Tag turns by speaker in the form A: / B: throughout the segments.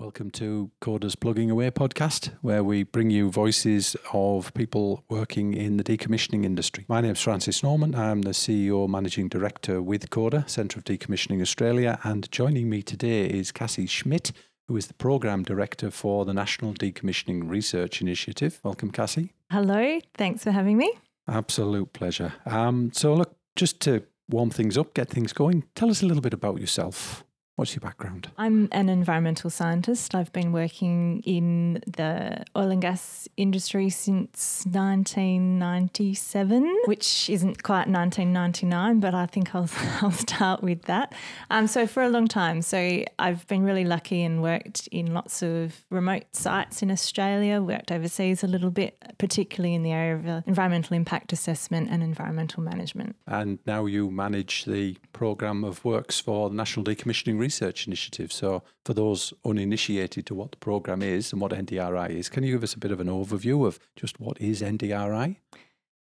A: Welcome to Coda's Plugging Away podcast, where we bring you voices of people working in the decommissioning industry. My name is Francis Norman. I'm the CEO Managing Director with Coda, Centre of Decommissioning Australia. And joining me today is Cassy Schmidt, who is the Programme Director for the National Decommissioning Research Initiative. Welcome, Cassy.
B: Hello. Thanks for having me.
A: Absolute pleasure. Um, so, look, just to warm things up, get things going, tell us a little bit about yourself. What's your background?
B: I'm an environmental scientist. I've been working in the oil and gas industry since 1997, which isn't quite 1999, but I think I'll, I'll start with that. Um, so, for a long time. So, I've been really lucky and worked in lots of remote sites in Australia, worked overseas a little bit, particularly in the area of uh, environmental impact assessment and environmental management.
A: And now you manage the programme of works for the National Decommissioning Research research initiative. So, for those uninitiated to what the program is and what NDRI is, can you give us a bit of an overview of just what is NDRI?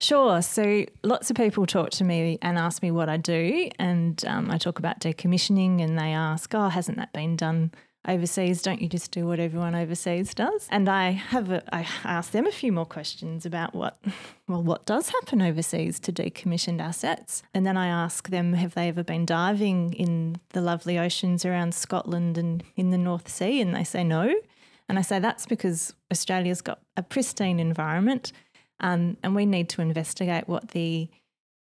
B: Sure. So lots of people talk to me and ask me what I do, and um, I talk about decommissioning, and they ask, "Oh, hasn't that been done overseas, don't you just do what everyone overseas does? And I have a, I asked them a few more questions about what well what does happen overseas to decommissioned assets. And then I ask them have they ever been diving in the lovely oceans around Scotland and in the North Sea and they say no. And I say that's because Australia's got a pristine environment um, and we need to investigate what the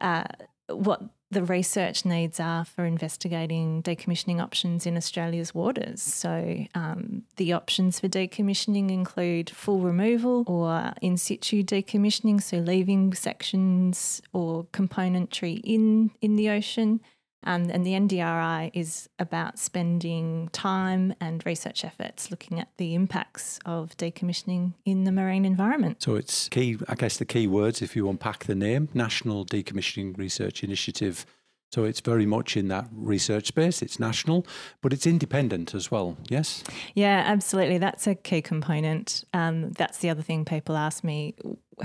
B: uh, what the research needs are for investigating decommissioning options in Australia's waters. So, um, the options for decommissioning include full removal or in situ decommissioning, so leaving sections or componentry in, in the ocean. Um, and the NDRI is about spending time and research efforts looking at the impacts of decommissioning in the marine environment.
A: So it's key, I guess, the key words, if you unpack the name, National Decommissioning Research Initiative. So it's very much in that research space. It's national, but it's independent as well. Yes.
B: Yeah, absolutely. That's a key component. Um, that's the other thing people ask me: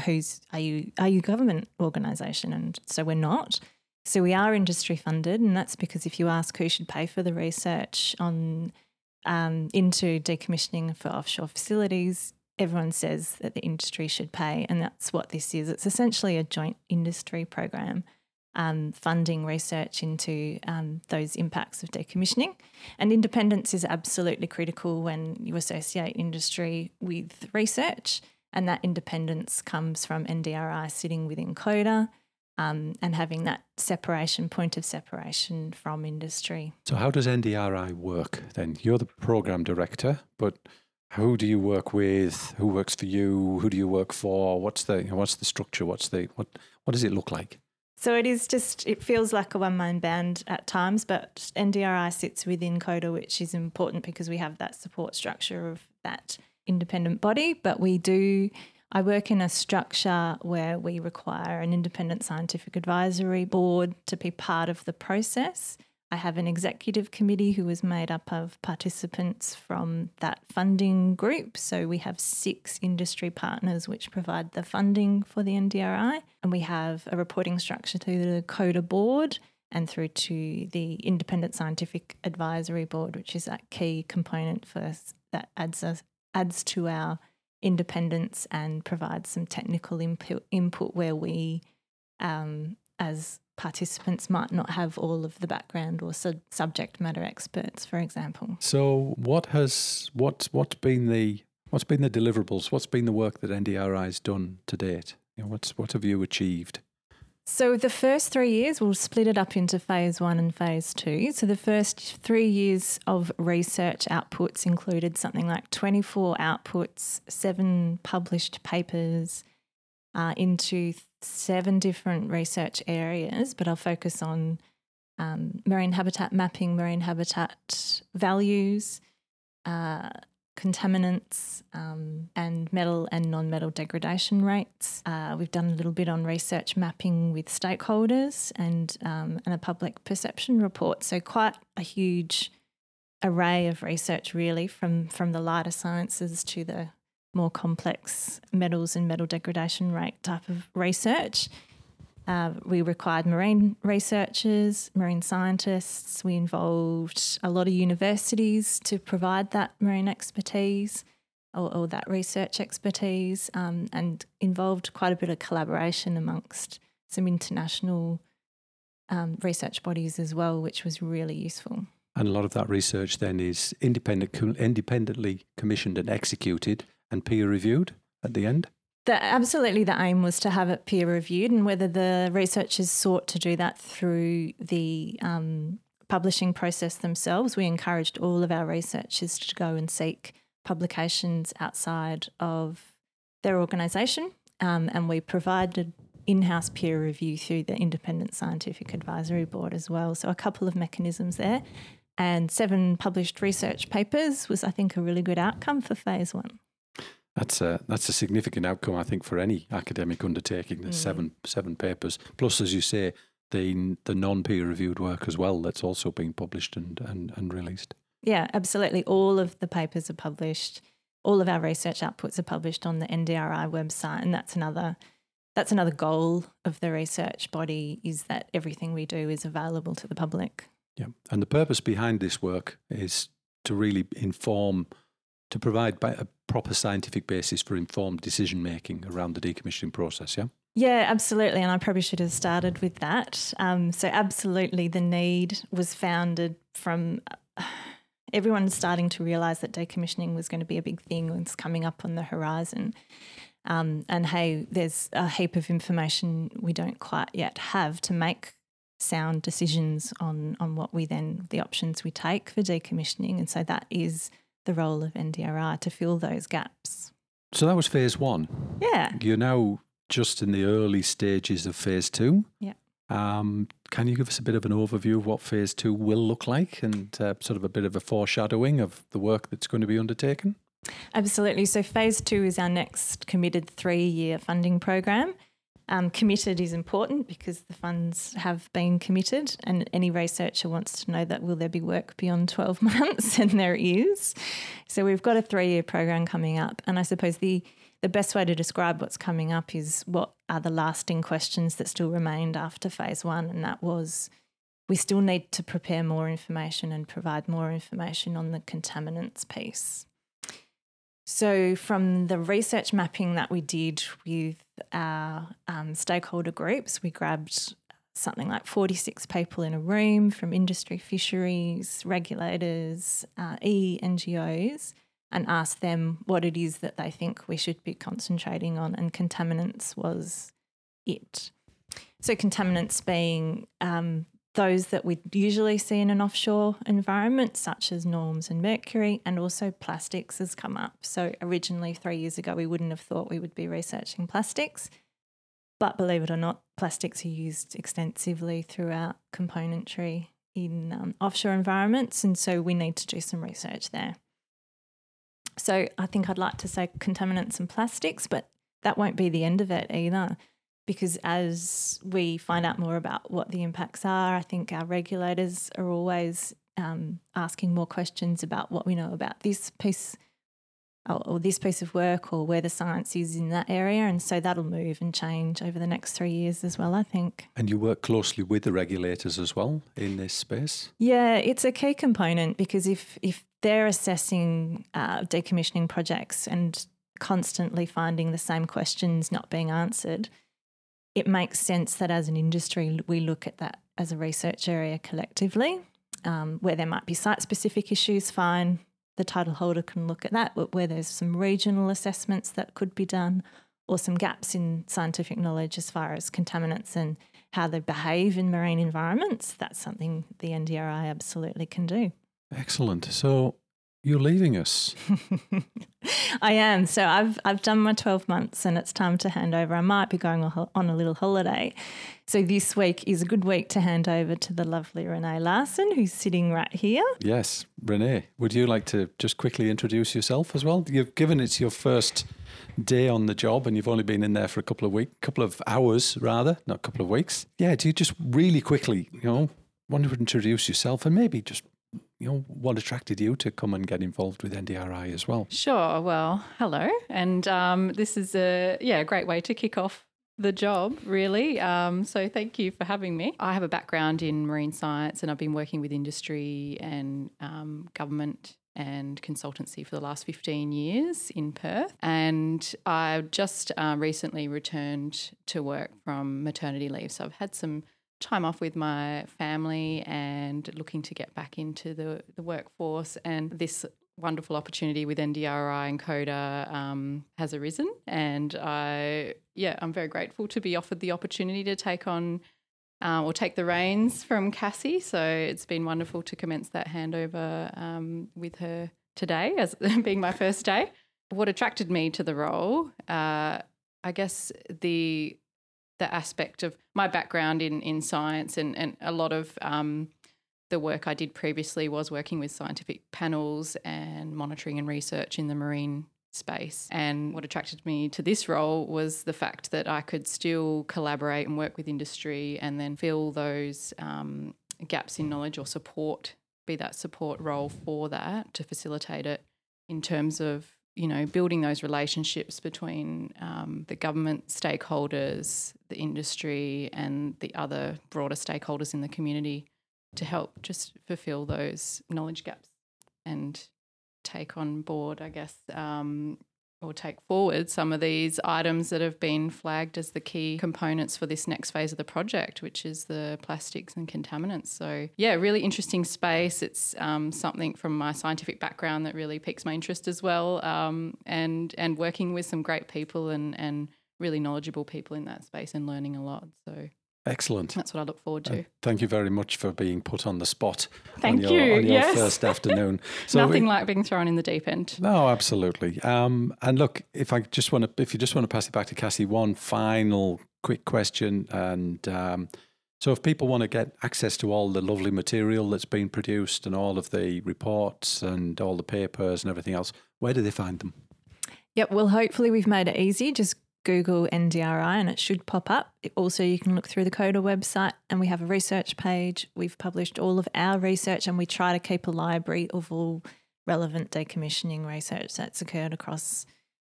B: Who's are you? Are you government organisation? And so we're not. So we are industry funded, and that's because if you ask who should pay for the research on um, into decommissioning for offshore facilities, everyone says that the industry should pay, and that's what this is. It's essentially a joint industry program. Um, funding research into um, those impacts of decommissioning. And independence is absolutely critical when you associate industry with research, and that independence comes from NDRI sitting within CODA um, and having that separation, point of separation from industry.
A: So, how does NDRI work then? You're the program director, but who do you work with? Who works for you? Who do you work for? What's the what's the structure? What's the what what does it look like?
B: So it is just it feels like a one man band at times, but NDRI sits within CODA, which is important because we have that support structure of that independent body. But we do I work in a structure where we require an independent scientific advisory board to be part of the process. I have an executive committee who is made up of participants from that funding group. So we have six industry partners which provide the funding for the NDRI. And we have a reporting structure to the CODA board and through to the Independent Scientific Advisory Board, which is that key component for us that adds us, adds to our independence and provide some technical input, input where we, um, as participants, might not have all of the background or sub- subject matter experts, for example.
A: So, what has what's what's been the what's been the deliverables? What's been the work that NDRI has done to date? You know, what's what have you achieved?
B: So the first three years, we'll split it up into phase one and phase two. So the first three years of research outputs included something like 24 outputs, seven published papers uh, into seven different research areas, but I'll focus on um, marine habitat mapping, marine habitat values, uh, contaminants um, and metal and non metal degradation rates. Uh, we've done a little bit on research mapping with stakeholders and, um, and a public perception report. So, quite a huge array of research, really, from, from the lighter sciences to the more complex metals and metal degradation rate type of research. Uh, we required marine researchers, marine scientists. We involved a lot of universities to provide that marine expertise or, or that research expertise, um, and involved quite a bit of collaboration amongst some international um, research bodies as well, which was really useful.
A: And a lot of that research then is independent, independently commissioned and executed and peer reviewed at the end?
B: The, absolutely, the aim was to have it peer reviewed, and whether the researchers sought to do that through the um, publishing process themselves, we encouraged all of our researchers to go and seek publications outside of their organisation, um, and we provided in-house peer review through the Independent Scientific Advisory Board as well. So a couple of mechanisms there, and seven published research papers was, I think, a really good outcome for phase one.
A: That's a that's a significant outcome, I think, for any academic undertaking. There's mm. seven seven papers, plus, as you say, the the non peer reviewed work as well that's also being published and, and and released.
B: Yeah, absolutely. All of the papers are published. All of our research outputs are published on the NDRI website, and that's another that's another goal of the research body is that everything we do is available to the public.
A: Yeah, and the purpose behind this work is to really inform to provide a proper scientific basis for informed decision making around the decommissioning process, yeah?
B: Yeah, absolutely. And I probably should have started with that. Um, so, absolutely, the need was founded from uh, everyone starting to realise that decommissioning was going to be a big thing and it's coming up on the horizon. Um, and hey, there's a heap of information we don't quite yet have to make sound decisions on on what we then the options we take for decommissioning. And so that is the role of NDRI to fill those gaps.
A: So that was phase one.
B: Yeah.
A: You're now just in the early stages of phase two.
B: Yeah.
A: Um, can you give us a bit of an overview of what phase two will look like and uh, sort of a bit of a foreshadowing of the work that's going to be undertaken?
B: Absolutely. So, phase two is our next committed three year funding program. Um, committed is important because the funds have been committed, and any researcher wants to know that will there be work beyond 12 months, and there is. So we've got a three year program coming up, and I suppose the the best way to describe what's coming up is what are the lasting questions that still remained after phase one, and that was we still need to prepare more information and provide more information on the contaminants piece. So, from the research mapping that we did with our um, stakeholder groups, we grabbed something like 46 people in a room from industry, fisheries, regulators, uh, e NGOs, and asked them what it is that they think we should be concentrating on. And contaminants was it. So, contaminants being um, those that we usually see in an offshore environment, such as norms and mercury, and also plastics has come up. So, originally, three years ago, we wouldn't have thought we would be researching plastics. But believe it or not, plastics are used extensively throughout componentry in um, offshore environments. And so, we need to do some research there. So, I think I'd like to say contaminants and plastics, but that won't be the end of it either because as we find out more about what the impacts are, I think our regulators are always um, asking more questions about what we know about this piece or, or, this piece of work or where the science is in that area. And so that'll move and change over the next three years as well, I think.
A: And you work closely with the regulators as well in this space?
B: Yeah, it's a key component because if, if they're assessing uh, decommissioning projects and constantly finding the same questions not being answered, it makes sense that as an industry, we look at that as a research area collectively. Um, where there might be site specific issues, fine, the title holder can look at that. Where there's some regional assessments that could be done, or some gaps in scientific knowledge as far as contaminants and how they behave in marine environments, that's something the NDRI absolutely can do.
A: Excellent. So, you're leaving us.
B: I am. So I've I've done my 12 months and it's time to hand over. I might be going on a little holiday. So this week is a good week to hand over to the lovely Renae Larsen who's sitting right here.
A: Yes, Renae, would you like to just quickly introduce yourself as well? You've given it's your first day on the job and you've only been in there for a couple of weeks, couple of hours rather, not a couple of weeks. Yeah, do you just really quickly, you know, want to introduce yourself and maybe just you know, what attracted you to come and get involved with NDRI as well?
C: Sure. Well, hello, and um, this is a yeah a great way to kick off the job, really. Um, so thank you for having me. I have a background in marine science and I've been working with industry and um, government and consultancy for the last 15 years in Perth. And I just uh, recently returned to work from maternity leave. So I've had some time off with my family and looking to get back into the, the workforce. And this wonderful opportunity with NDRI and CODA um, has arisen. And I, yeah, I'm very grateful to be offered the opportunity to take on uh, or take the reins from Cassy. So it's been wonderful to commence that handover um, with her today as being my first day. What attracted me to the role, uh, I guess the the aspect of my background in in science and and a lot of um, the work I did previously was working with scientific panels and monitoring and research in the marine space. And what attracted me to this role was the fact that I could still collaborate and work with industry and then fill those um, gaps in knowledge or support, be that support role for that to facilitate it in terms of you know building those relationships between um, the government stakeholders, the industry, and the other broader stakeholders in the community to help just fulfill those knowledge gaps and take on board, I guess, um, or take forward some of these items that have been flagged as the key components for this next phase of the project, which is the plastics and contaminants. So, yeah, really interesting space. It's um, something from my scientific background that really piques my interest as well, um, and and working with some great people and and really knowledgeable people in that space and learning a lot. So
A: Excellent.
C: That's what I look forward to.
A: thank you very much for being put on the spot
C: thank
A: on your,
C: you.
A: on your
C: yes.
A: first afternoon.
C: So Nothing we, like being thrown in the deep end.
A: No, absolutely. Um, and look, if I just want to, if you just want to pass it back to Cassy, one final quick question, and um, so if people want to get access to all the lovely material that's been produced and all of the reports and all the papers and everything else, where do they find them?
B: Yep. Well, hopefully we've made it easy. Just Google NDRI and it should pop up. Also, you can look through the CODA website and we have a research page. We've published all of our research and we try to keep a library of all relevant decommissioning research that's occurred across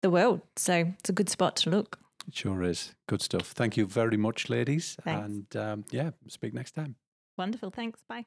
B: the world. So it's a good spot to look.
A: It sure is. Good stuff. Thank you very much, ladies.
B: Thanks.
A: And um, yeah, speak next time.
B: Wonderful. Thanks. Bye.